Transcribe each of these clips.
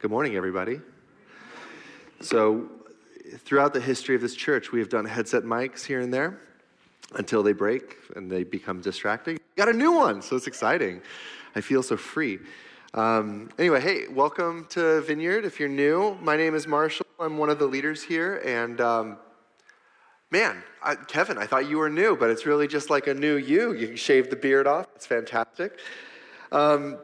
Good morning, everybody. So, throughout the history of this church, we have done headset mics here and there until they break and they become distracting. Got a new one, so it's exciting. I feel so free. Um, anyway, hey, welcome to Vineyard. If you're new, my name is Marshall. I'm one of the leaders here, and um, man, I, Kevin, I thought you were new, but it's really just like a new you. You shaved the beard off. It's fantastic. Um,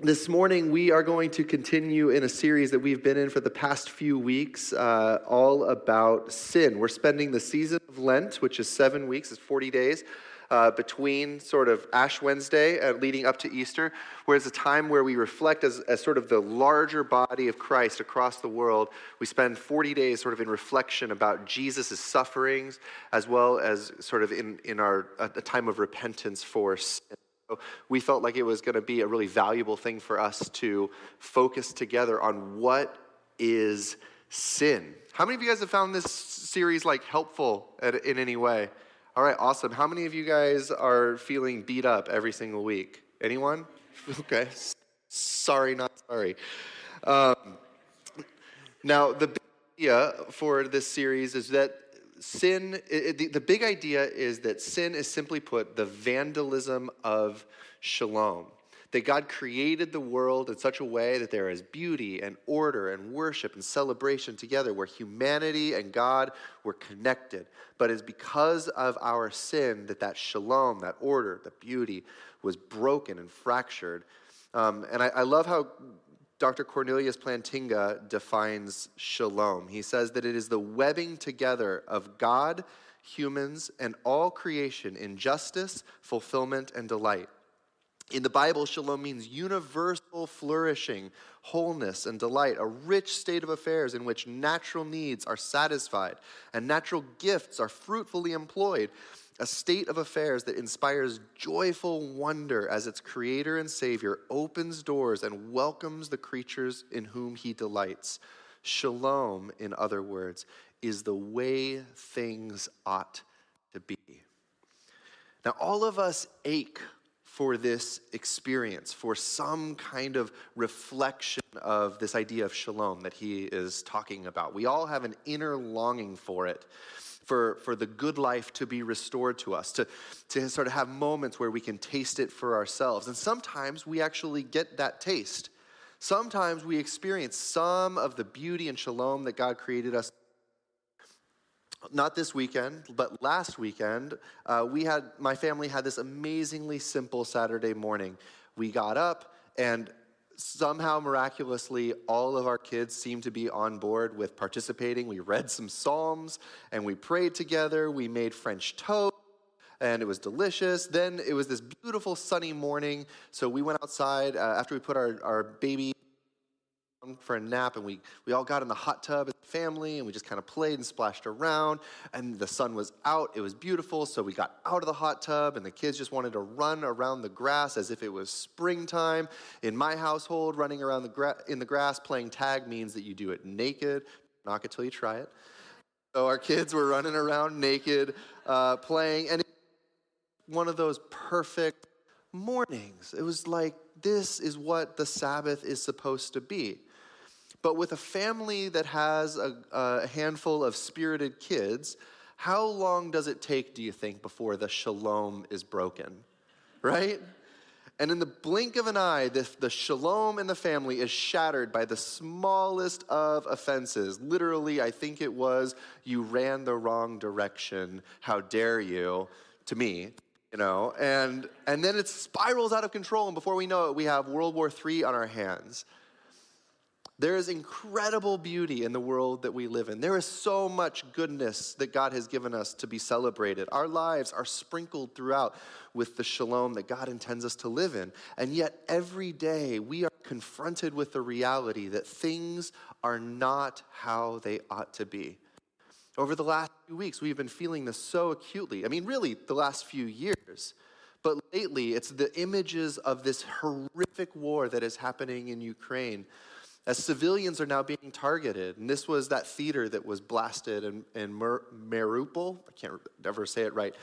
this morning, we are going to continue in a series that we've been in for the past few weeks, uh, all about sin. We're spending the season of Lent, which is seven weeks, it's 40 days, uh, between sort of Ash Wednesday uh, leading up to Easter, where it's a time where we reflect as, as sort of the larger body of Christ across the world. We spend 40 days sort of in reflection about Jesus' sufferings, as well as sort of in, in our a time of repentance for sin we felt like it was going to be a really valuable thing for us to focus together on what is sin. How many of you guys have found this series like helpful in any way? All right, awesome. How many of you guys are feeling beat up every single week? Anyone? Okay. Sorry, not sorry. Um, now, the idea for this series is that sin, it, the, the big idea is that sin is simply put the vandalism of shalom. That God created the world in such a way that there is beauty and order and worship and celebration together, where humanity and God were connected. But it's because of our sin that that shalom, that order, the beauty, was broken and fractured. Um, and I, I love how Dr. Cornelius Plantinga defines shalom. He says that it is the webbing together of God, humans, and all creation in justice, fulfillment, and delight. In the Bible, shalom means universal flourishing, wholeness, and delight, a rich state of affairs in which natural needs are satisfied and natural gifts are fruitfully employed a state of affairs that inspires joyful wonder as its creator and savior opens doors and welcomes the creatures in whom he delights. Shalom, in other words, is the way things ought to be. Now, all of us ache for this experience, for some kind of reflection of this idea of shalom that he is talking about. We all have an inner longing for it for, for the good life to be restored to us, to, to sort of have moments where we can taste it for ourselves. And sometimes we actually get that taste. Sometimes we experience some of the beauty and shalom that God created us. Not this weekend, but last weekend, uh, we had my family had this amazingly simple Saturday morning. We got up and somehow miraculously all of our kids seemed to be on board with participating. We read some psalms and we prayed together. We made french toast and it was delicious. Then it was this beautiful sunny morning. So we went outside uh, after we put our, our baby for a nap and we, we all got in the hot tub as a family and we just kind of played and splashed around and the sun was out it was beautiful so we got out of the hot tub and the kids just wanted to run around the grass as if it was springtime. In my household running around the gra- in the grass playing tag means that you do it naked knock it till you try it. So our kids were running around naked uh, playing and one of those perfect mornings. It was like this is what the sabbath is supposed to be but with a family that has a, a handful of spirited kids, how long does it take, do you think, before the shalom is broken? Right? And in the blink of an eye, the, the, shalom in the family is shattered by the smallest of offenses. Literally, I think it was, you ran the wrong direction. How dare you? To me, you know? And, and then it spirals out of control, and before we know it, we have World War III on our hands. There is incredible beauty in the world that we live in. There is so much goodness that God has given us to be celebrated. Our lives are sprinkled throughout with the shalom that God intends us to live in. And yet, every day, we are confronted with the reality that things are not how they ought to be. Over the last few weeks, we've been feeling this so acutely. I mean, really, the last few years. But lately, it's the images of this horrific war that is happening in Ukraine as civilians are now being targeted. And this was that theater that was blasted in, in Mar- Mariupol. I can't ever say it right.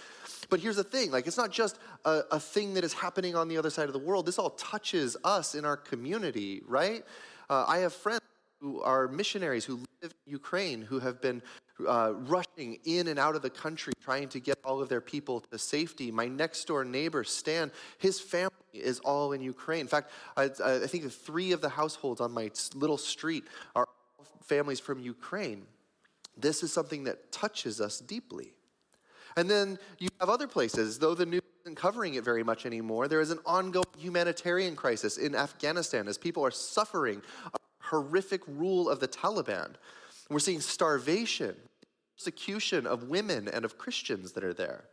But here's the thing like, it's not just a, a thing that is happening on the other side of the world, this all touches us in our community, right? Uh, I have friends who are missionaries who live in Ukraine, who have been uh, rushing in and out of the country trying to get all of their people to safety. My next door neighbor, Stan, his family is all in Ukraine. In fact, I, I think three of the households on my little street are families from Ukraine. This is something that touches us deeply. And then you have other places, though the news isn't covering it very much anymore, there is an ongoing humanitarian crisis in Afghanistan as people are suffering a horrific rule of the Taliban. We're seeing starvation, persecution of women and of Christians that are there.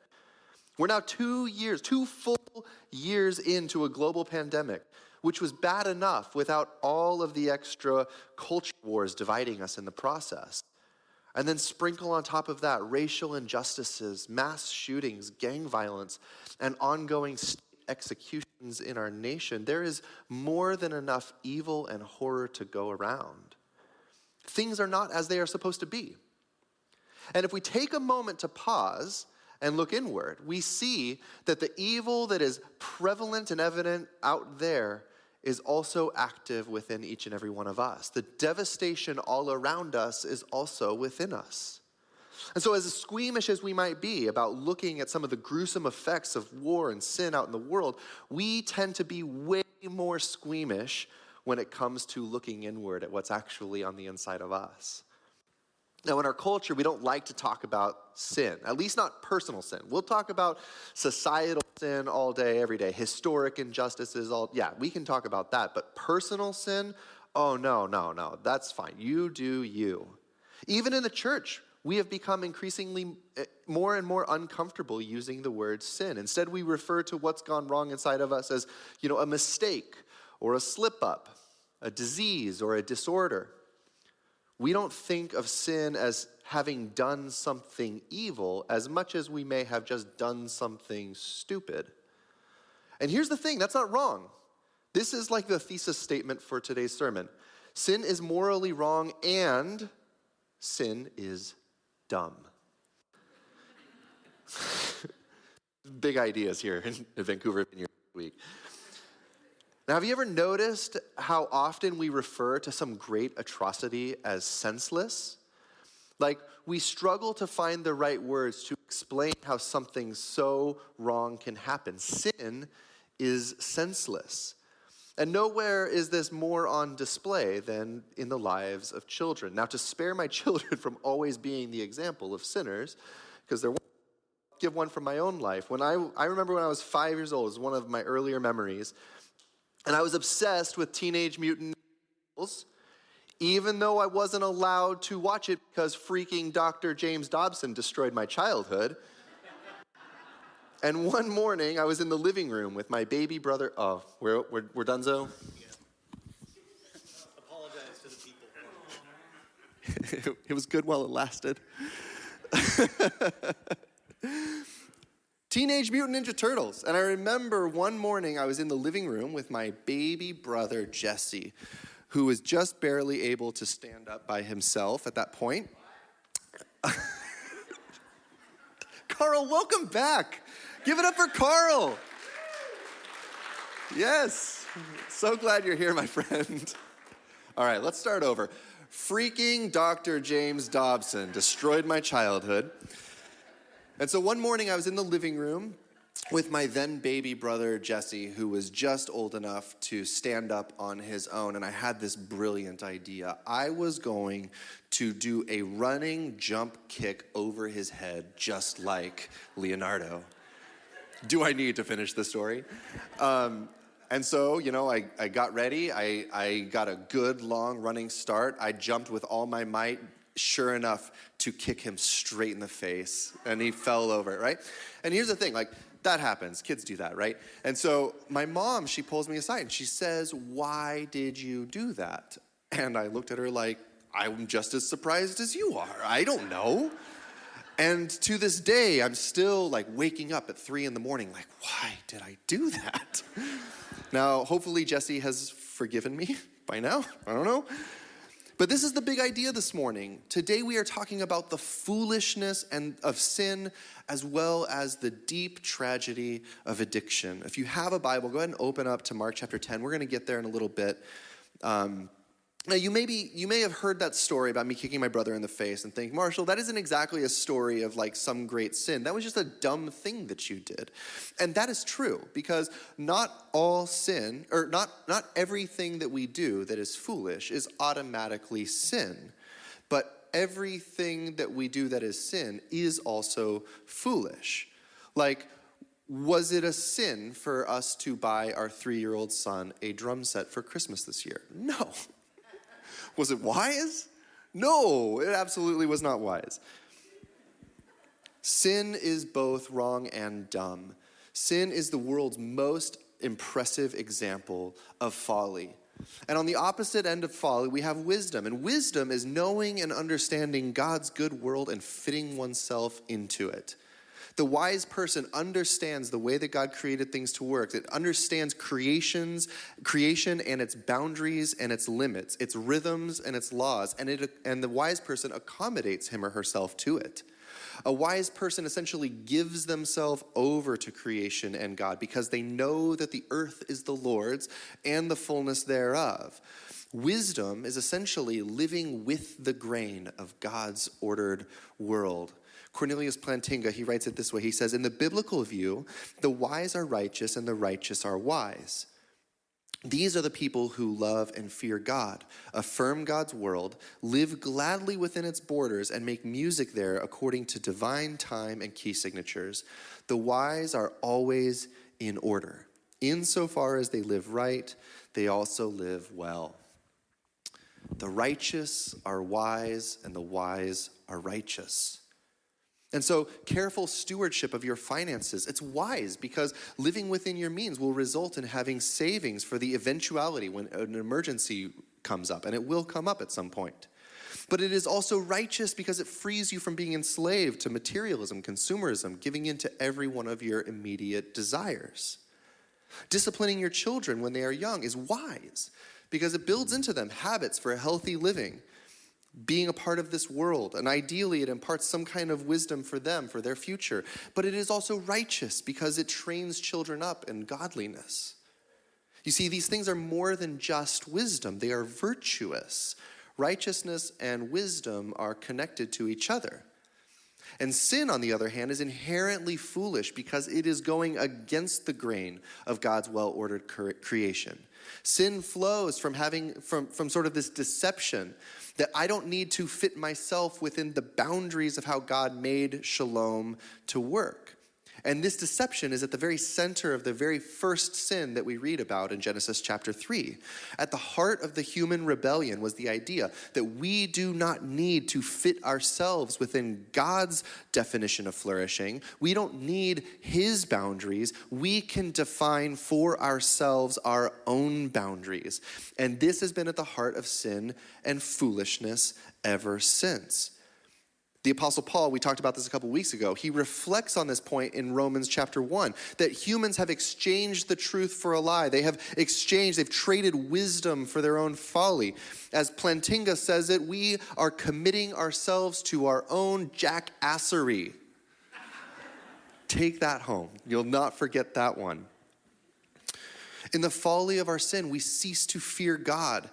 We're now two years, two full years into a global pandemic, which was bad enough without all of the extra culture wars dividing us in the process. And then sprinkle on top of that racial injustices, mass shootings, gang violence, and ongoing executions in our nation. There is more than enough evil and horror to go around. Things are not as they are supposed to be. And if we take a moment to pause and look inward, we see that the evil that is prevalent and evident out there is also active within each and every one of us. The devastation all around us is also within us. And so, as squeamish as we might be about looking at some of the gruesome effects of war and sin out in the world, we tend to be way more squeamish when it comes to looking inward at what's actually on the inside of us. Now, in our culture, we don't like to talk about sin, at least not personal sin. We'll talk about societal sin all day, every day, historic injustices, all, yeah, we can talk about that. But personal sin, oh, no, no, no, that's fine. You do you. Even in the church, we have become increasingly eh, more and more uncomfortable using the word sin. Instead, we refer to what's gone wrong inside of us as, you know, a mistake or a slip up, a disease or a disorder. We don't think of sin as having done something evil as much as we may have just done something stupid. And here's the thing that's not wrong. This is like the thesis statement for today's sermon sin is morally wrong and sin is dumb. Big ideas here in Vancouver Vineyard Week. Now, have you ever noticed how often we refer to some great atrocity as senseless? Like, we struggle to find the right words to explain how something so wrong can happen. Sin is senseless. And nowhere is this more on display than in the lives of children. Now, to spare my children from always being the example of sinners, because they're give one from my own life. When I, I remember when I was five years old, it was one of my earlier memories. And I was obsessed with Teenage Mutant Ninja even though I wasn't allowed to watch it because freaking Dr. James Dobson destroyed my childhood. and one morning, I was in the living room with my baby brother. Oh, we're, we're, we're done, Zoe? Apologize to the people. it was good while it lasted. Teenage Mutant Ninja Turtles. And I remember one morning I was in the living room with my baby brother Jesse, who was just barely able to stand up by himself at that point. Carl, welcome back. Give it up for Carl. Yes. So glad you're here, my friend. All right, let's start over. Freaking Dr. James Dobson destroyed my childhood. And so one morning I was in the living room with my then baby brother Jesse, who was just old enough to stand up on his own. And I had this brilliant idea. I was going to do a running jump kick over his head, just like Leonardo. Do I need to finish the story? Um, and so, you know, I, I got ready. I, I got a good long running start. I jumped with all my might, sure enough, to kick him straight in the face. And he fell over, right? And here's the thing like, that happens. Kids do that, right? And so my mom, she pulls me aside and she says, Why did you do that? And I looked at her like, I'm just as surprised as you are. I don't know. And to this day, I'm still like waking up at three in the morning, like, why did I do that? Now, hopefully, Jesse has forgiven me by now. I don't know. But this is the big idea this morning. Today we are talking about the foolishness and of sin as well as the deep tragedy of addiction. If you have a Bible, go ahead and open up to Mark chapter 10. We're going to get there in a little bit. Um, Now, you may, be, you may have heard that story about me kicking my brother in the face and think, Marshall, that isn't exactly a story of like some great sin. That was just a dumb thing that you did. And that is true because not all sin, or not, not everything that we do that is foolish is automatically sin. But everything that we do that is sin is also foolish. Like, was it a sin for us to buy our three year old son a drum set for Christmas this year? No. Was it wise? No, it absolutely was not wise. Sin is both wrong and dumb. Sin is the world's most impressive example of folly. And on the opposite end of folly, we have wisdom. And wisdom is knowing and understanding God's good world and fitting oneself into it. The wise person understands the way that God created things to work. It understands creations, creation and its boundaries and its limits, its rhythms and its laws, and it and the wise person accommodates him or herself to it. A wise person essentially gives themselves over to creation and God because they know that the earth is the Lord's and the fullness thereof. Wisdom is essentially living with the grain of God's ordered world. Cornelius Plantinga, he writes it this way. He says, In the biblical view, the wise are righteous and the righteous are wise. These are the people who love and fear God, affirm God's world, live gladly within its borders, and make music there according to divine time and key signatures. The wise are always in order. Insofar as they live right, they also live well. The righteous are wise, and the wise are righteous. And so, careful stewardship of your finances, it's wise because living within your means will result in having savings for the eventuality when an emergency comes up, and it will come up at some point. But it is also righteous because it frees you from being enslaved to materialism, consumerism, giving in to every one of your immediate desires. Disciplining your children when they are young is wise because it builds into them habits for a healthy living being a part of this world. And ideally, it imparts some kind of wisdom for them, for their future. But it is also righteous because it trains children up in godliness. You see, these things are more than just wisdom, they are virtuous. Righteousness and wisdom are connected to each other. And sin, on the other hand, is inherently foolish because it is going against the grain of God's well ordered creation. Sin flows from having from, from sort of this deception that I don't need to fit myself within the boundaries of how God made shalom to work. And this deception is at the very center of the very first sin that we read about in Genesis chapter 3. At the heart of the human rebellion was the idea that we do not need to fit ourselves within God's definition of flourishing. We don't need His boundaries. We can define for ourselves our own boundaries. And this has been at the heart of sin and foolishness ever since. The Apostle Paul, we talked about this a couple weeks ago, he reflects on this point in Romans chapter 1 that humans have exchanged the truth for a lie. They have exchanged, they've traded wisdom for their own folly. As Plantinga says it, we are committing ourselves to our own jackassery. Take that home. You'll not forget that one. In the folly of our sin, we cease to fear God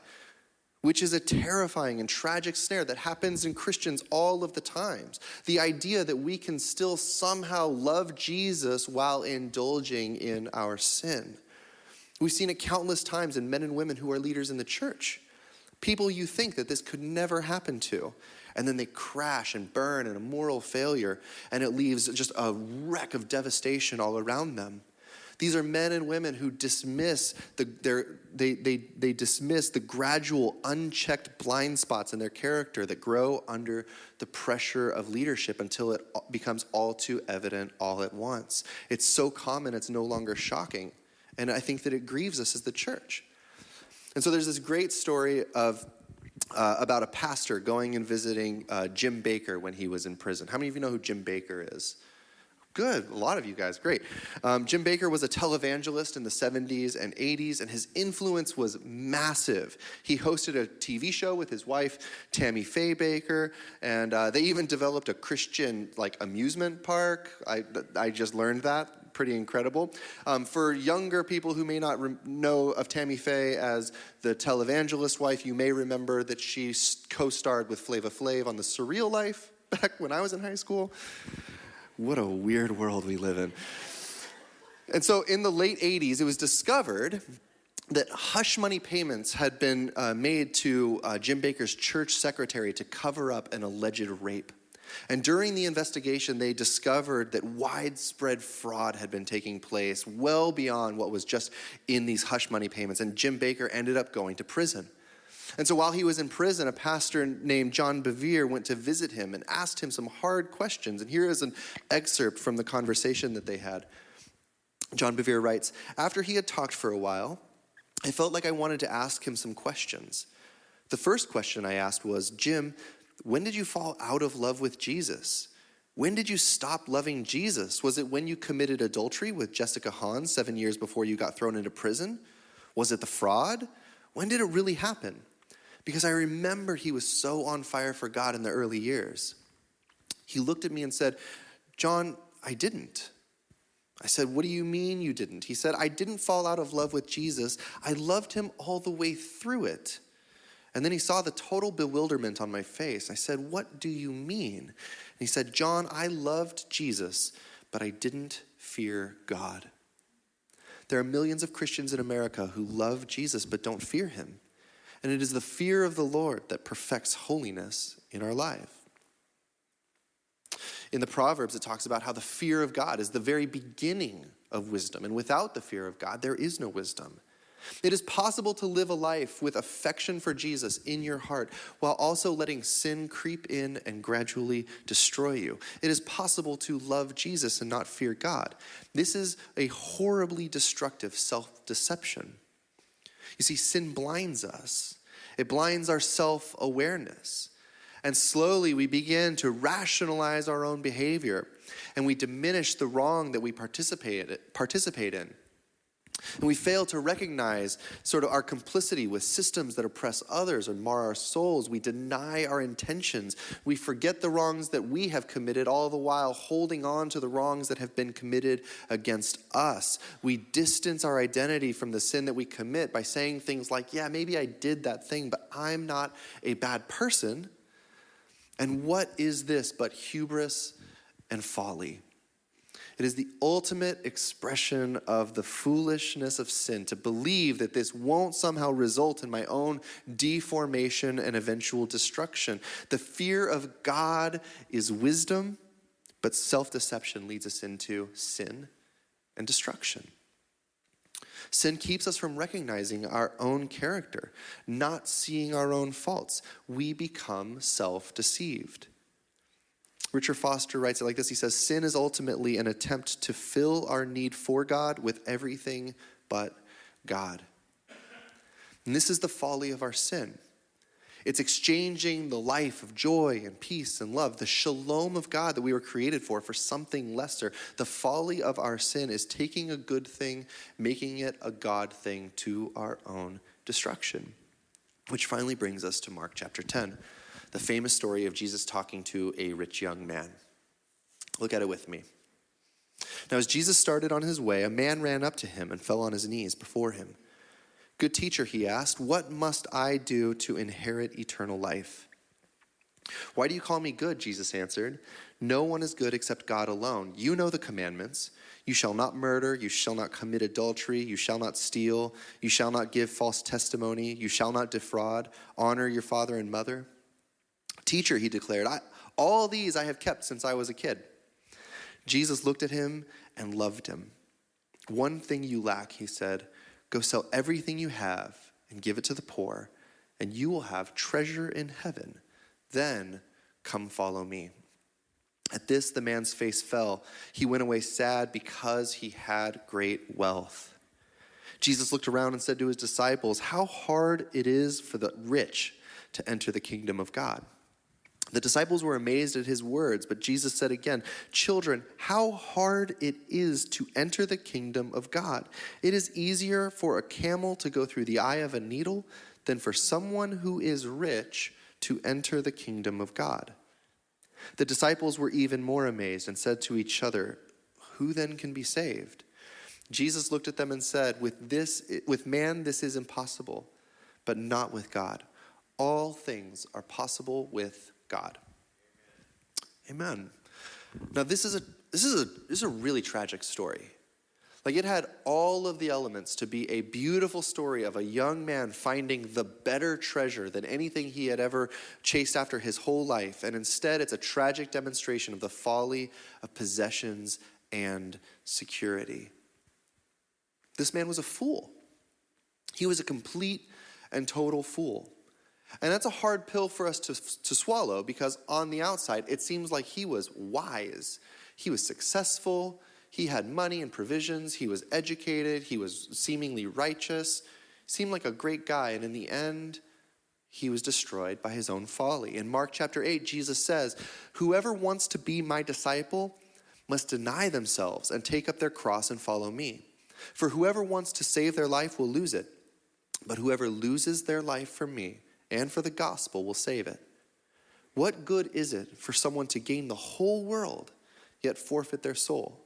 which is a terrifying and tragic snare that happens in Christians all of the times. The idea that we can still somehow love Jesus while indulging in our sin. We've seen it countless times in men and women who are leaders in the church. People you think that this could never happen to. And then they crash and burn in a moral failure, and it leaves just a wreck of devastation all around them. These are men and women who dismiss the, their, they, they, they dismiss the gradual, unchecked blind spots in their character that grow under the pressure of leadership until it becomes all too evident all at once. It's so common, it's no longer shocking. And I think that it grieves us as the church. And so there's this great story of uh, about a pastor going and visiting uh, Jim Bakker when he was in prison. How many of you know who Jim Bakker is? Good, a lot of you guys, great. Um, Jim Bakker was a televangelist in the 70s and 80s, and his influence was massive. He hosted a TV show with his wife, Tammy Faye Bakker, and uh, they even developed a Christian like amusement park. I, I just learned that pretty incredible. Um, for younger people who may not rem- know of Tammy Faye as the televangelist wife, you may remember that she co starred with Flavor Flav on The Surreal Life back when I was in high school. What a weird world we live in. And so in the late 80s, it was discovered that hush money payments had been uh, made to uh, Jim Bakker's church secretary to cover up an alleged rape. And during the investigation, they discovered that widespread fraud had been taking place well beyond what was just in these hush money payments. And Jim Bakker ended up going to prison. And so while he was in prison, a pastor named John Bevere went to visit him and asked him some hard questions. And here is an excerpt from the conversation that they had. John Bevere writes After he had talked for a while, I felt like I wanted to ask him some questions. The first question I asked was Jim, when did you fall out of love with Jesus? When did you stop loving Jesus? Was it when you committed adultery with Jessica Hahn seven years before you got thrown into prison? Was it the fraud? When did it really happen? Because I remember he was so on fire for God in the early years. He looked at me and said, John, I didn't. I said, What do you mean you didn't? He said, I didn't fall out of love with Jesus. I loved him all the way through it. And then he saw the total bewilderment on my face. I said, What do you mean? And he said, John, I loved Jesus, but I didn't fear God. There are millions of Christians in America who love Jesus but don't fear him. And it is the fear of the Lord that perfects holiness in our life. In the Proverbs, it talks about how the fear of God is the very beginning of wisdom. And without the fear of God, there is no wisdom. It is possible to live a life with affection for Jesus in your heart while also letting sin creep in and gradually destroy you. It is possible to love Jesus and not fear God. This is a horribly destructive self deception. You see, sin blinds us, it blinds our self awareness. And slowly we begin to rationalize our own behavior and we diminish the wrong that we participate, participate in. And we fail to recognize sort of our complicity with systems that oppress others or mar our souls. We deny our intentions. We forget the wrongs that we have committed, all the while holding on to the wrongs that have been committed against us. We distance our identity from the sin that we commit by saying things like, Yeah, maybe I did that thing, but I'm not a bad person. And what is this but hubris and folly? It is the ultimate expression of the foolishness of sin to believe that this won't somehow result in my own deformation and eventual destruction. The fear of God is wisdom, but self deception leads us into sin and destruction. Sin keeps us from recognizing our own character, not seeing our own faults. We become self deceived. Richard Foster writes it like this He says, Sin is ultimately an attempt to fill our need for God with everything but God. And this is the folly of our sin. It's exchanging the life of joy and peace and love, the shalom of God that we were created for, for something lesser. The folly of our sin is taking a good thing, making it a God thing to our own destruction. Which finally brings us to Mark chapter 10, the famous story of Jesus talking to a rich young man. Look at it with me. Now, as Jesus started on his way, a man ran up to him and fell on his knees before him. Good teacher, he asked, what must I do to inherit eternal life? Why do you call me good? Jesus answered. No one is good except God alone. You know the commandments. You shall not murder. You shall not commit adultery. You shall not steal. You shall not give false testimony. You shall not defraud. Honor your father and mother. Teacher, he declared, all these I have kept since I was a kid. Jesus looked at him and loved him. One thing you lack, he said. Go sell everything you have and give it to the poor, and you will have treasure in heaven. Then come follow me. At this, the man's face fell. He went away sad because he had great wealth. Jesus looked around and said to his disciples, How hard it is for the rich to enter the kingdom of God. The disciples were amazed at his words, but Jesus said again, Children, how hard it is to enter the kingdom of God. It is easier for a camel to go through the eye of a needle than for someone who is rich to enter the kingdom of God. The disciples were even more amazed and said to each other, Who then can be saved? Jesus looked at them and said, With, this, with man, this is impossible, but not with God. All things are possible with God. Amen. Now, this is a, this is a, this is a really tragic story. Like it had all of the elements to be a beautiful story of a young man finding the better treasure than anything he had ever chased after his whole life. And instead, it's a tragic demonstration of the folly of possessions and security. This man was a fool. He was a complete and total fool. And that's a hard pill for us to, to swallow because on the outside, it seems like he was wise, he was successful, he had money and provisions. He was educated. He was seemingly righteous. Seemed like a great guy. And in the end, he was destroyed by his own folly. In Mark chapter 8, Jesus says, Whoever wants to be my disciple must deny themselves and take up their cross and follow me. For whoever wants to save their life will lose it, but whoever loses their life for me and for the gospel will save it. What good is it for someone to gain the whole world yet forfeit their soul?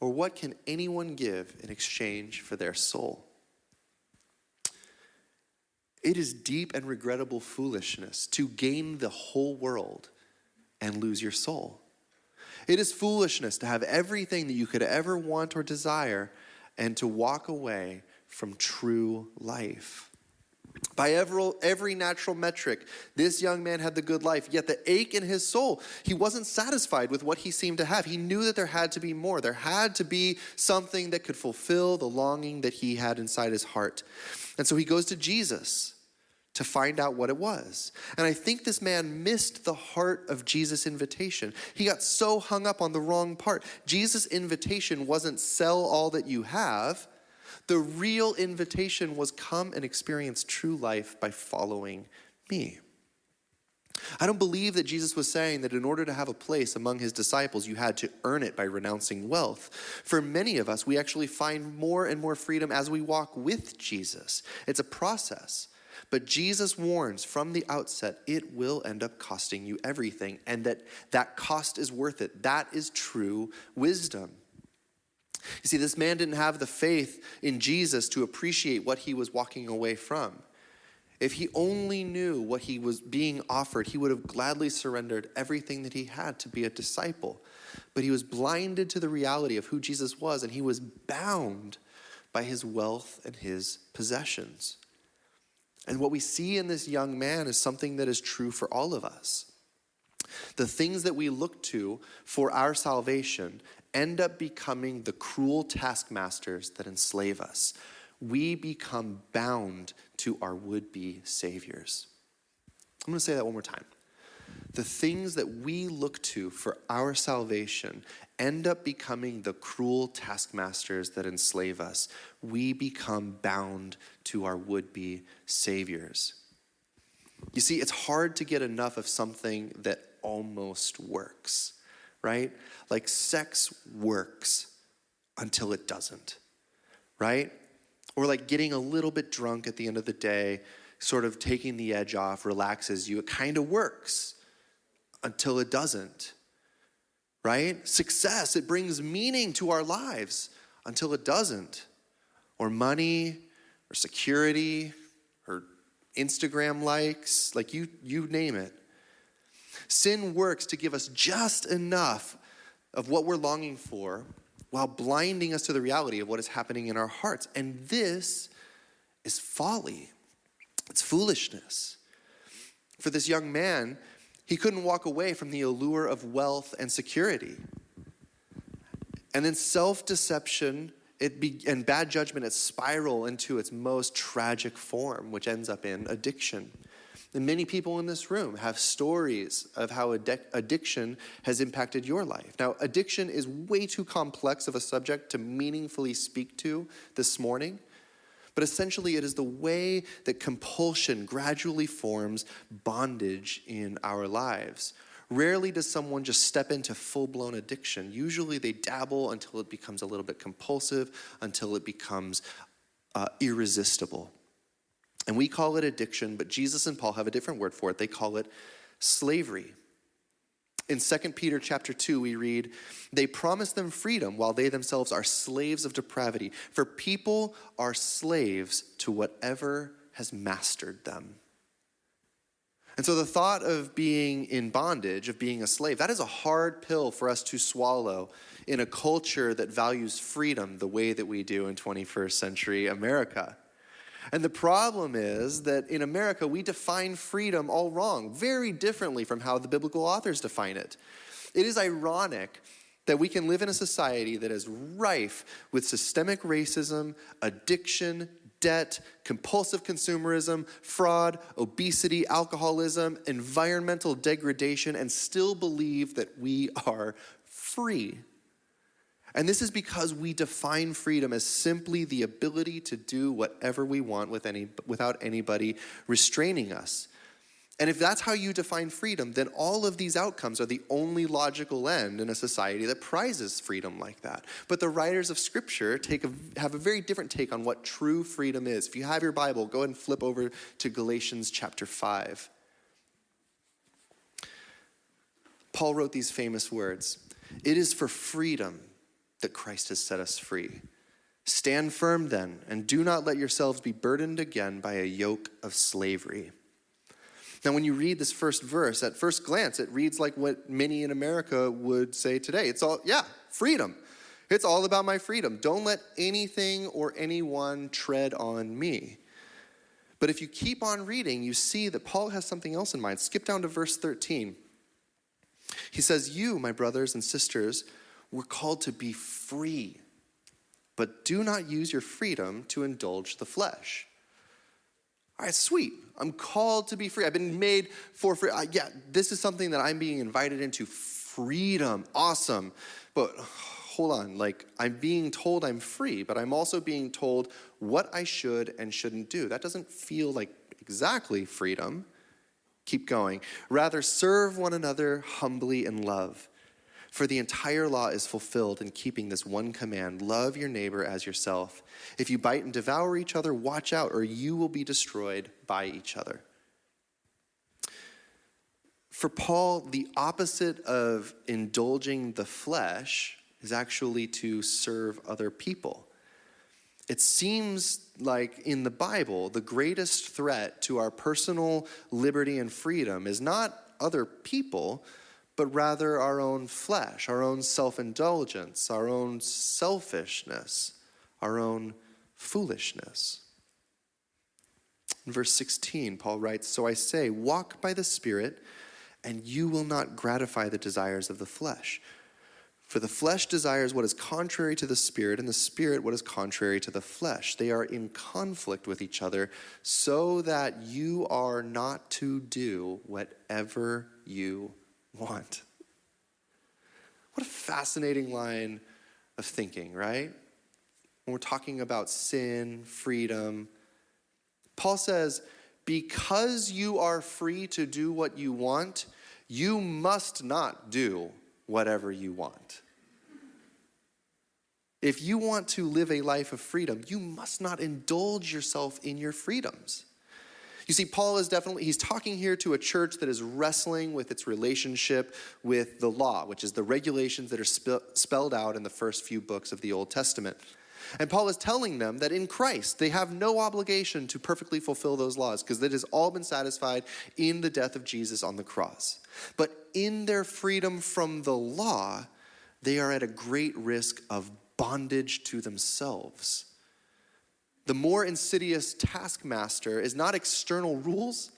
Or what can anyone give in exchange for their soul? It is deep and regrettable foolishness to gain the whole world and lose your soul. It is foolishness to have everything that you could ever want or desire and to walk away from true life. By every, natural metric, this young man had the good life, yet the ache in his soul, he wasn't satisfied with what he seemed to have. He knew that there had to be more. There had to be something that could fulfill the longing that he had inside his heart. And so he goes to Jesus to find out what it was. And I think this man missed the heart of Jesus' invitation. He got so hung up on the wrong part. Jesus' invitation wasn't sell all that you have. The real invitation was come and experience true life by following me. I don't believe that Jesus was saying that in order to have a place among his disciples, you had to earn it by renouncing wealth. For many of us, we actually find more and more freedom as we walk with Jesus. It's a process. But Jesus warns from the outset it will end up costing you everything, and that that cost is worth it. That is true wisdom. You see, this man didn't have the faith in Jesus to appreciate what he was walking away from. If he only knew what he was being offered, he would have gladly surrendered everything that he had to be a disciple. But he was blinded to the reality of who Jesus was, and he was bound by his wealth and his possessions. And what we see in this young man is something that is true for all of us. The things that we look to for our salvation end up becoming the cruel taskmasters that enslave us. We become bound to our would be saviors. I'm going to say that one more time. The things that we look to for our salvation end up becoming the cruel taskmasters that enslave us. We become bound to our would be saviors. You see, it's hard to get enough of something that almost works right? Like sex works until it doesn't, right? Or like getting a little bit drunk at the end of the day, sort of taking the edge off, relaxes you. It kind of works until it doesn't, right? Success, it brings meaning to our lives until it doesn't. Or money, or security, or Instagram likes, like you, you name it. Sin works to give us just enough of what we're longing for while blinding us to the reality of what is happening in our hearts. And this is folly, it's foolishness. For this young man, he couldn't walk away from the allure of wealth and security. And then self deception and bad judgment, it spiral into its most tragic form, which ends up in addiction. And many people in this room have stories of how addiction has impacted your life. Now, addiction is way too complex of a subject to meaningfully speak to this morning. But essentially, it is the way that compulsion gradually forms bondage in our lives. Rarely does someone just step into full blown addiction. Usually, they dabble until it becomes a little bit compulsive, until it becomes uh, irresistible. And we call it addiction, but Jesus and Paul have a different word for it. They call it slavery. In 2 Peter chapter 2, we read, They promise them freedom while they themselves are slaves of depravity. For people are slaves to whatever has mastered them. And so the thought of being in bondage, of being a slave, that is a hard pill for us to swallow in a culture that values freedom the way that we do in 21st century America. And the problem is that in America, we define freedom all wrong, very differently from how the biblical authors define it. It is ironic that we can live in a society that is rife with systemic racism, addiction, debt, compulsive consumerism, fraud, obesity, alcoholism, environmental degradation, and still believe that we are free. And this is because we define freedom as simply the ability to do whatever we want with any, without anybody restraining us. And if that's how you define freedom, then all of these outcomes are the only logical end in a society that prizes freedom like that. But the writers of Scripture take a, have a very different take on what true freedom is. If you have your Bible, go and flip over to Galatians chapter 5. Paul wrote these famous words It is for freedom that Christ has set us free. Stand firm then, and do not let yourselves be burdened again by a yoke of slavery. Now, when you read this first verse, at first glance, it reads like what many in America would say today. It's all, yeah, freedom. It's all about my freedom. Don't let anything or anyone tread on me. But if you keep on reading, you see that Paul has something else in mind. Skip down to verse 13. He says, You, my brothers and sisters, we're called to be free, but do not use your freedom to indulge the flesh. All right, sweet. I'm called to be free. I've been made for free. Yeah, this is something that I'm being invited into freedom. Awesome. But hold on, like I'm being told I'm free, but I'm also being told what I should and shouldn't do. That doesn't feel like exactly freedom. Keep going. Rather, serve one another humbly in love. For the entire law is fulfilled in keeping this one command love your neighbor as yourself. If you bite and devour each other, watch out, or you will be destroyed by each other. For Paul, the opposite of indulging the flesh is actually to serve other people. It seems like in the Bible, the greatest threat to our personal liberty and freedom is not other people but rather our own flesh, our own self indulgence, our own selfishness, our own foolishness. In verse 16, Paul writes So I say, walk by the Spirit, and you will not gratify the desires of the flesh. For the flesh desires what is contrary to the Spirit, and the Spirit what is contrary to the flesh. They are in conflict with each other, so that you are not to do whatever you want. What a fascinating line of thinking, right? When we're talking about sin, freedom, Paul says, because you are free to do what you want, you must not do whatever you want. If you want to live a life of freedom, you must not indulge yourself in your freedoms. You see, Paul is definitely, he's talking here to a church that is wrestling with its relationship with the law, which is the regulations that are spe- spelled out in the first few books of the Old Testament. And Paul is telling them that in Christ, they have no obligation to perfectly fulfill those laws because it has all been satisfied in the death of Jesus on the cross. But in their freedom from the law, they are at a great risk of bondage to themselves the more insidious taskmaster is not external rules,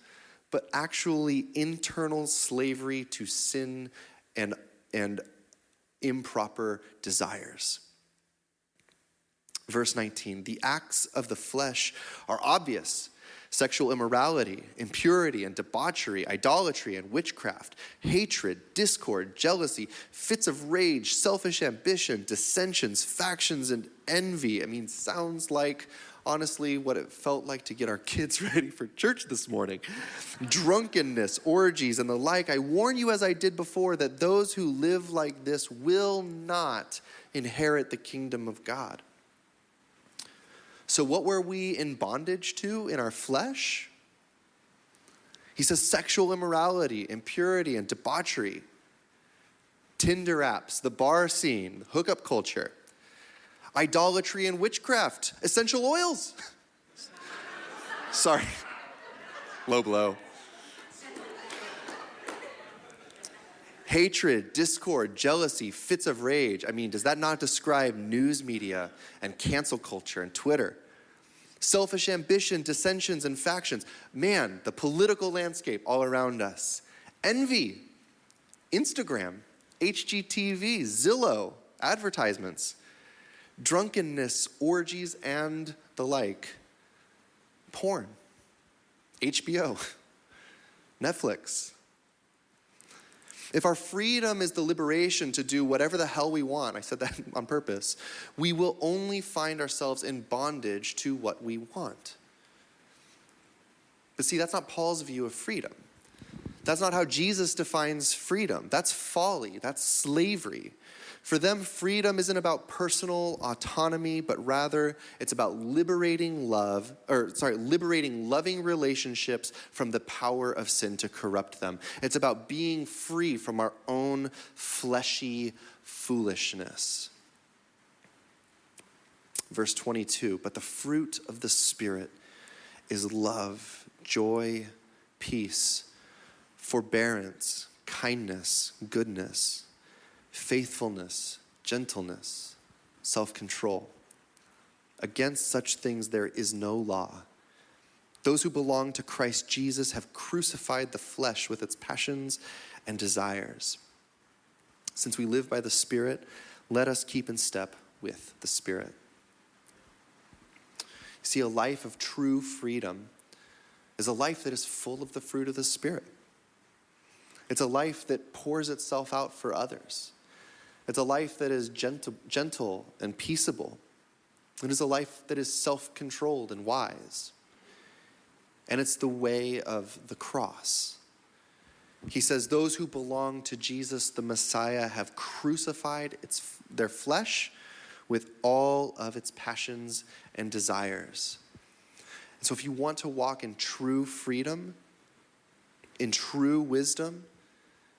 but actually internal slavery to sin and, and improper desires. Verse 19 the acts of the flesh are obvious sexual immorality, impurity and debauchery, idolatry and witchcraft, hatred, discord, jealousy, fits of rage, selfish ambition, dissensions, factions, and envy. I mean, sounds like honestly what it felt like to get our kids ready for church this morning. Drunkenness, orgies, and the like. I warn you, as I did before, that those who live like this will not inherit the kingdom of God. So, what were we in bondage to in our flesh? He says sexual immorality, impurity, and debauchery. Tinder apps, the bar scene, hookup culture, idolatry and witchcraft, essential oils. Sorry. Low blow. Hatred, discord, jealousy, fits of rage. I mean, does that not describe news media and cancel culture and Twitter? Selfish ambition, dissensions, and factions. Man, the political landscape all around us. Envy, Instagram, HGTV, Zillow, advertisements. Drunkenness, orgies, and the like. Porn, HBO, Netflix. If our freedom is the liberation to do whatever the hell we want, I said that on purpose, we will only find ourselves in bondage to what we want. But see, that's not Paul's view of freedom. That's not how Jesus defines freedom. That's folly, that's slavery. For them, freedom isn't about personal autonomy, but rather it's about liberating love, or sorry, liberating loving relationships from the power of sin to corrupt them. It's about being free from our own fleshy foolishness. Verse 22 But the fruit of the Spirit is love, joy, peace, forbearance, kindness, goodness faithfulness, gentleness, self control. Against such things there is no law. Those who belong to Christ Jesus have crucified the flesh with its passions and desires. Since we live by the Spirit, let us keep in step with the Spirit. See, a life of true freedom is a life that is full of the fruit of the Spirit. It's a life that pours itself out for others. It's a life that is gentle, gentle and peaceable. It is a life that is self controlled and wise. And it's the way of the cross. He says, Those who belong to Jesus, the Messiah, have crucified its, their flesh with all of its passions and desires. And so, if you want to walk in true freedom, in true wisdom,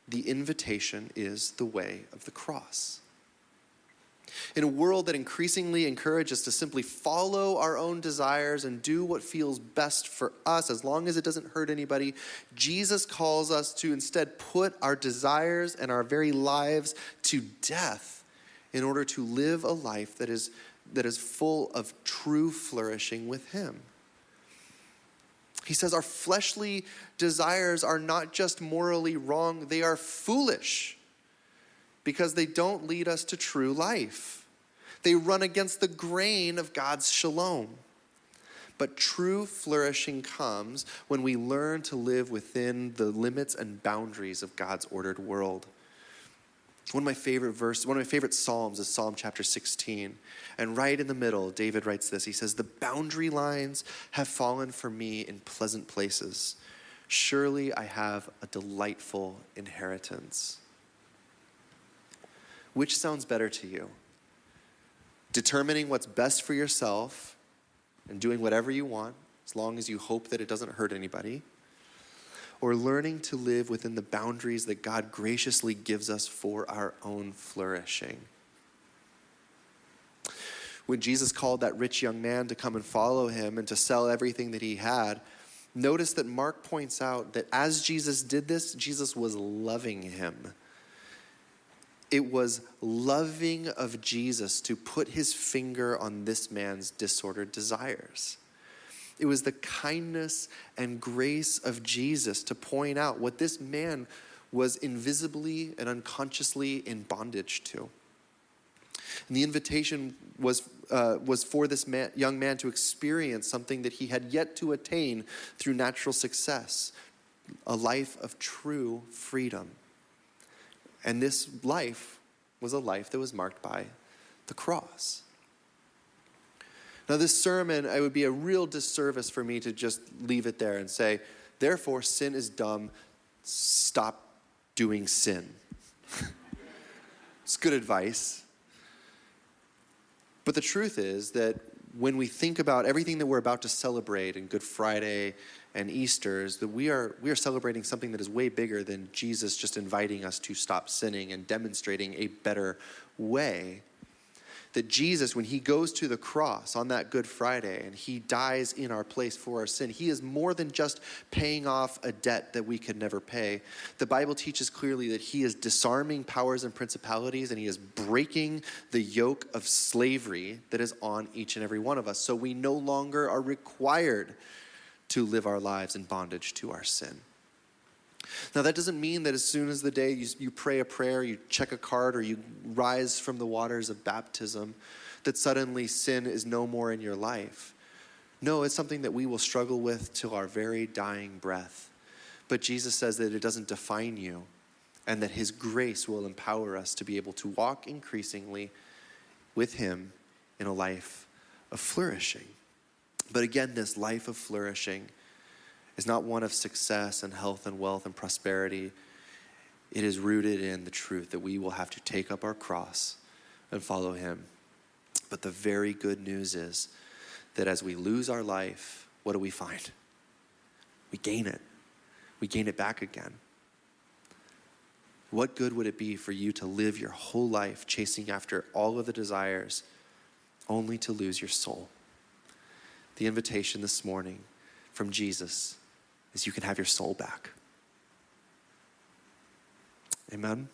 the invitation is the way of the cross. In a world that increasingly encourages us to simply follow our own desires and do what feels best for us as long as it doesn't hurt anybody, Jesus calls us to instead put our desires and our very lives to death in order to live a life that is, that is full of true flourishing with Him. He says our fleshly desires are not just morally wrong, they are foolish because they don't lead us to true life. They run against the grain of God's shalom. But true flourishing comes when we learn to live within the limits and boundaries of God's ordered world. One of my favorite verses, one of my favorite Psalms is Psalm chapter 16. And right in the middle, David writes this. He says, The boundary lines have fallen for me in pleasant places. Surely I have a delightful inheritance. Which sounds better to you? Determining what's best for yourself and doing whatever you want, as long as you hope that it doesn't hurt anybody or learning to live within the boundaries that God graciously gives us for our own flourishing. When Jesus called that rich young man to come and follow him and to sell everything that he had, notice that Mark points out that as Jesus did this, Jesus was loving him. It was loving of Jesus to put his finger on this man's disordered desires. It was the kindness and grace of Jesus to point out what this man was invisibly and unconsciously in bondage to. And the invitation was, uh, was for this man, young man to experience something that he had yet to attain through natural success a life of true freedom. And this life was a life that was marked by the cross. Now, this sermon, it would be a real disservice for me to just leave it there and say, therefore, sin is dumb, stop doing sin. it's good advice. But the truth is that when we think about everything that we're about to celebrate in Good Friday and Easter is that we are, we are celebrating something that is way bigger than Jesus just inviting us to stop sinning and demonstrating a better way. That Jesus, when he goes to the cross on that Good Friday and he dies in our place for our sin, he is more than just paying off a debt that we could never pay. The Bible teaches clearly that he is disarming powers and principalities and he is breaking the yoke of slavery that is on each and every one of us. So we no longer are required to live our lives in bondage to our sin. Now, that doesn't mean that as soon as the day you, you pray a prayer, you check a card, or you rise from the waters of baptism, that suddenly sin is no more in your life. No, it's something that we will struggle with till our very dying breath. But Jesus says that it doesn't define you, and that His grace will empower us to be able to walk increasingly with Him in a life of flourishing. But again, this life of flourishing is not one of success and health and wealth and prosperity. It is rooted in the truth that we will have to take up our cross and follow Him. But the very good news is that as we lose our life, what do we find? We gain it. We gain it back again. What good would it be for you to live your whole life chasing after all of the desires only to lose your soul? The invitation this morning from Jesus is you can have your soul back. Amen.